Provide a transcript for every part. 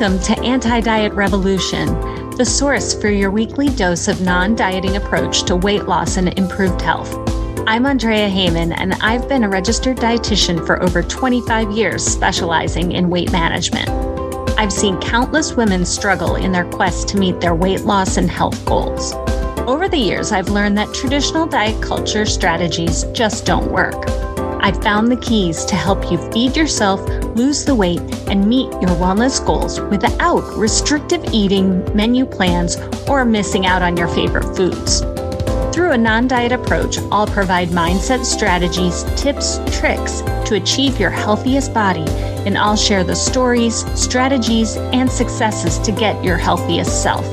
Welcome to Anti Diet Revolution, the source for your weekly dose of non dieting approach to weight loss and improved health. I'm Andrea Heyman, and I've been a registered dietitian for over 25 years, specializing in weight management. I've seen countless women struggle in their quest to meet their weight loss and health goals. Over the years, I've learned that traditional diet culture strategies just don't work. I've found the keys to help you feed yourself, lose the weight, and meet your wellness goals without restrictive eating, menu plans, or missing out on your favorite foods. Through a non diet approach, I'll provide mindset strategies, tips, tricks to achieve your healthiest body, and I'll share the stories, strategies, and successes to get your healthiest self.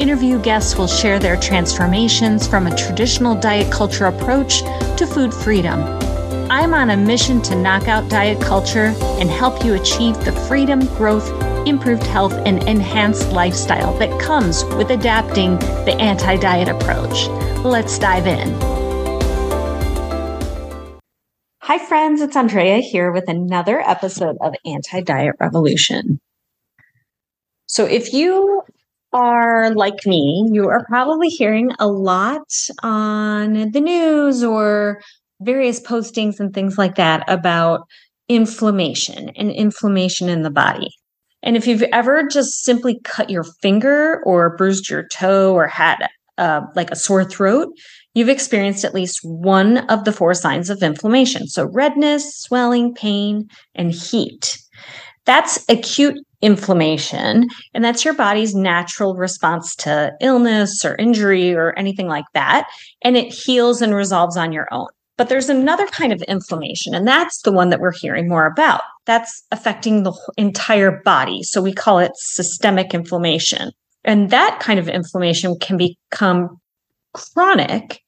Interview guests will share their transformations from a traditional diet culture approach to food freedom I'm on a mission to knock out diet culture and help you achieve the freedom, growth, improved health, and enhanced lifestyle that comes with adapting the anti diet approach. Let's dive in. Hi, friends, it's Andrea here with another episode of Anti Diet Revolution. So, if you are like me, you are probably hearing a lot on the news or various postings and things like that about inflammation and inflammation in the body. And if you've ever just simply cut your finger or bruised your toe or had uh, like a sore throat, you've experienced at least one of the four signs of inflammation. So, redness, swelling, pain, and heat. That's acute inflammation, and that's your body's natural response to illness or injury or anything like that. And it heals and resolves on your own. But there's another kind of inflammation, and that's the one that we're hearing more about. That's affecting the entire body. So we call it systemic inflammation. And that kind of inflammation can become chronic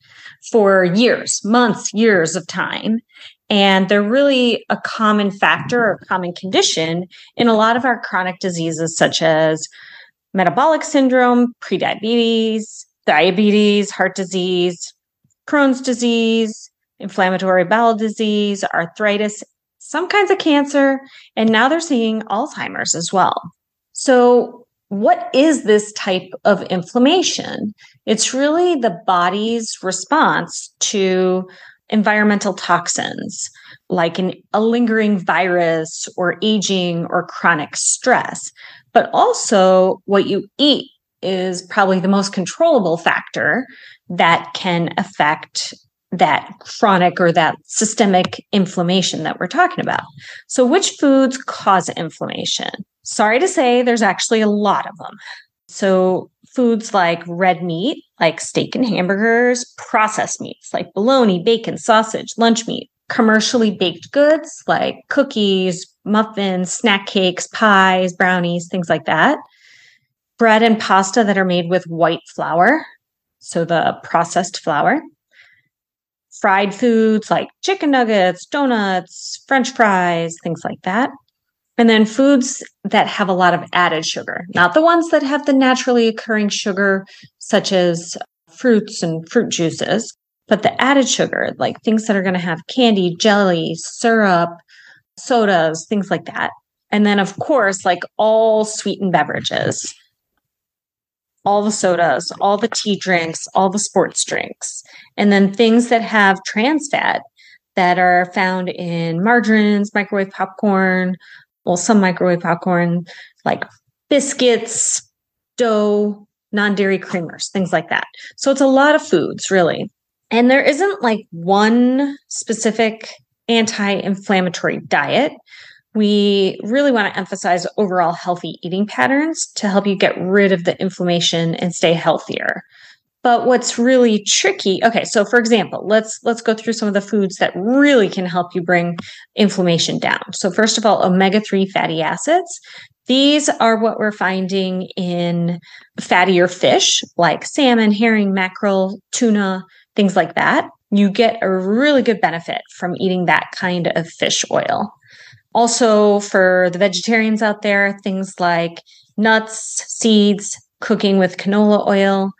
for years, months, years of time. And they're really a common factor or common condition in a lot of our chronic diseases, such as metabolic syndrome, prediabetes, diabetes, heart disease, Crohn's disease, inflammatory bowel disease, arthritis, some kinds of cancer, and now they're seeing Alzheimer's as well. So, what is this type of inflammation? It's really the body's response to environmental toxins like an, a lingering virus or aging or chronic stress. But also, what you eat is probably the most controllable factor that can affect that chronic or that systemic inflammation that we're talking about. So, which foods cause inflammation? Sorry to say, there's actually a lot of them. So, foods like red meat, like steak and hamburgers, processed meats like bologna, bacon, sausage, lunch meat, commercially baked goods like cookies, muffins, snack cakes, pies, brownies, things like that. Bread and pasta that are made with white flour, so the processed flour fried foods like chicken nuggets, donuts, french fries, things like that. And then foods that have a lot of added sugar, not the ones that have the naturally occurring sugar, such as fruits and fruit juices, but the added sugar, like things that are going to have candy, jelly, syrup, sodas, things like that. And then, of course, like all sweetened beverages all the sodas, all the tea drinks, all the sports drinks, and then things that have trans fat that are found in margarines, microwave popcorn, well, some microwave popcorn, like biscuits, dough, non dairy creamers, things like that. So it's a lot of foods, really. And there isn't like one specific anti inflammatory diet we really want to emphasize overall healthy eating patterns to help you get rid of the inflammation and stay healthier. But what's really tricky, okay, so for example, let's let's go through some of the foods that really can help you bring inflammation down. So first of all, omega-3 fatty acids. These are what we're finding in fattier fish like salmon, herring, mackerel, tuna, things like that. You get a really good benefit from eating that kind of fish oil. Also, for the vegetarians out there, things like nuts, seeds, cooking with canola oil,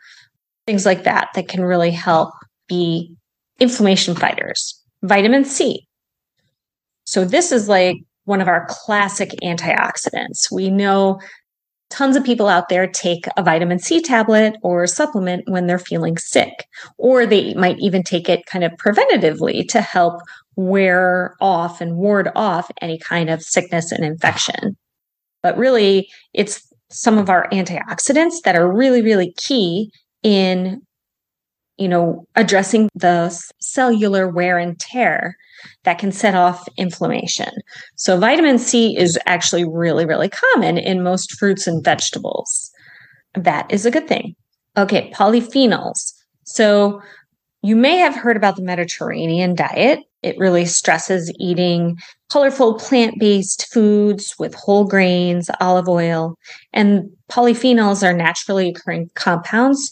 things like that, that can really help be inflammation fighters. Vitamin C. So, this is like one of our classic antioxidants. We know tons of people out there take a vitamin C tablet or supplement when they're feeling sick, or they might even take it kind of preventatively to help wear off and ward off any kind of sickness and infection. But really, it's some of our antioxidants that are really, really key in you know addressing the cellular wear and tear that can set off inflammation. So, vitamin C is actually really, really common in most fruits and vegetables. That is a good thing. Okay, polyphenols. So, you may have heard about the Mediterranean diet. It really stresses eating colorful plant based foods with whole grains, olive oil, and polyphenols are naturally occurring compounds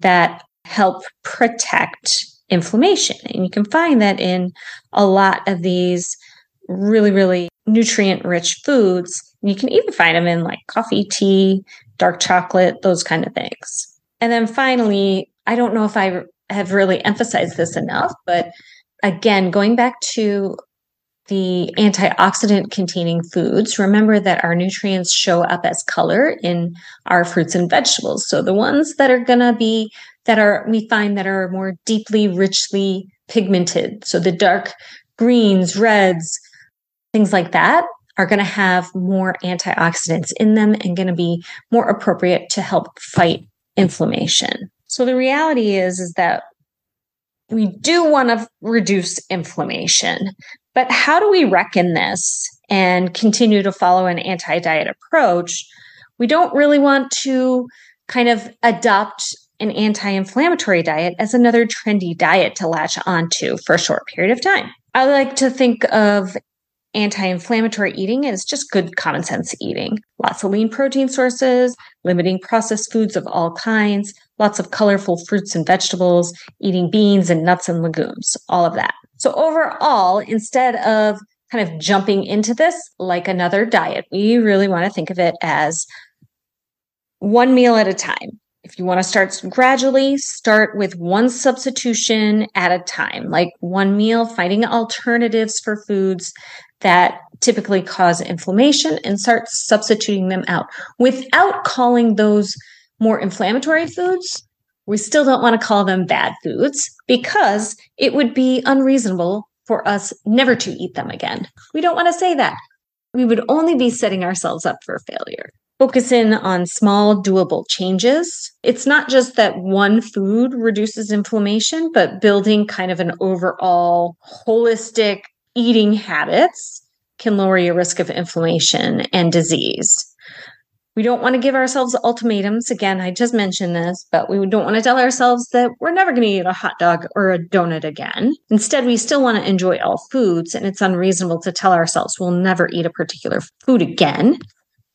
that help protect inflammation. And you can find that in a lot of these really, really nutrient rich foods. You can even find them in like coffee, tea, dark chocolate, those kind of things. And then finally, I don't know if I have really emphasized this enough, but again, going back to the antioxidant containing foods, remember that our nutrients show up as color in our fruits and vegetables. So the ones that are going to be that are, we find that are more deeply, richly pigmented. So the dark greens, reds, things like that are going to have more antioxidants in them and going to be more appropriate to help fight inflammation. So the reality is, is that we do want to reduce inflammation, but how do we reckon this and continue to follow an anti diet approach? We don't really want to kind of adopt an anti inflammatory diet as another trendy diet to latch onto for a short period of time. I like to think of anti inflammatory eating as just good common sense eating. Lots of lean protein sources, limiting processed foods of all kinds, lots of colorful fruits and vegetables, eating beans and nuts and legumes, all of that. So, overall, instead of kind of jumping into this like another diet, we really want to think of it as one meal at a time if you want to start gradually, start with one substitution at a time, like one meal, finding alternatives for foods that typically cause inflammation and start substituting them out without calling those more inflammatory foods. We still don't want to call them bad foods because it would be unreasonable for us never to eat them again. We don't want to say that. We would only be setting ourselves up for failure focus in on small, doable changes. It's not just that one food reduces inflammation, but building kind of an overall holistic eating habits can lower your risk of inflammation and disease. We don't want to give ourselves ultimatums. Again, I just mentioned this, but we don't want to tell ourselves that we're never going to eat a hot dog or a donut again. Instead, we still want to enjoy all foods, and it's unreasonable to tell ourselves we'll never eat a particular food again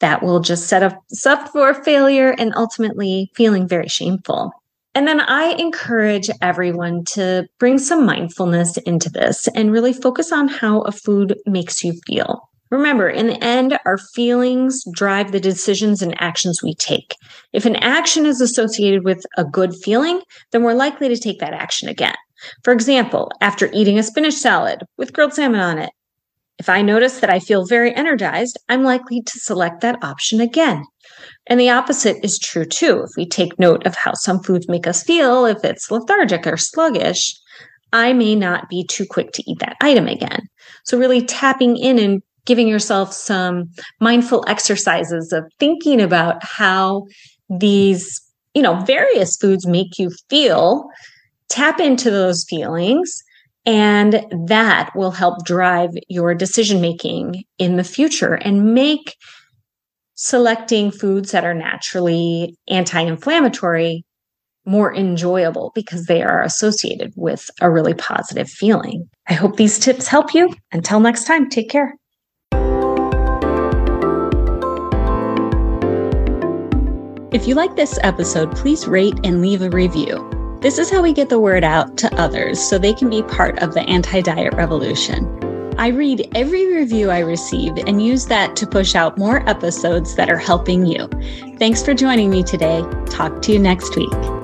that will just set us up for failure and ultimately feeling very shameful. And then I encourage everyone to bring some mindfulness into this and really focus on how a food makes you feel. Remember, in the end, our feelings drive the decisions and actions we take. If an action is associated with a good feeling, then we're likely to take that action again. For example, after eating a spinach salad with grilled salmon on it, if I notice that I feel very energized, I'm likely to select that option again. And the opposite is true too. If we take note of how some foods make us feel, if it's lethargic or sluggish, I may not be too quick to eat that item again. So, really tapping in and giving yourself some mindful exercises of thinking about how these, you know, various foods make you feel, tap into those feelings and that will help drive your decision making in the future and make selecting foods that are naturally anti inflammatory more enjoyable because they are associated with a really positive feeling. I hope these tips help you. Until next time, take care. If you like this episode, please rate and leave a review. This is how we get the word out to others so they can be part of the anti diet revolution. I read every review I receive and use that to push out more episodes that are helping you. Thanks for joining me today. Talk to you next week.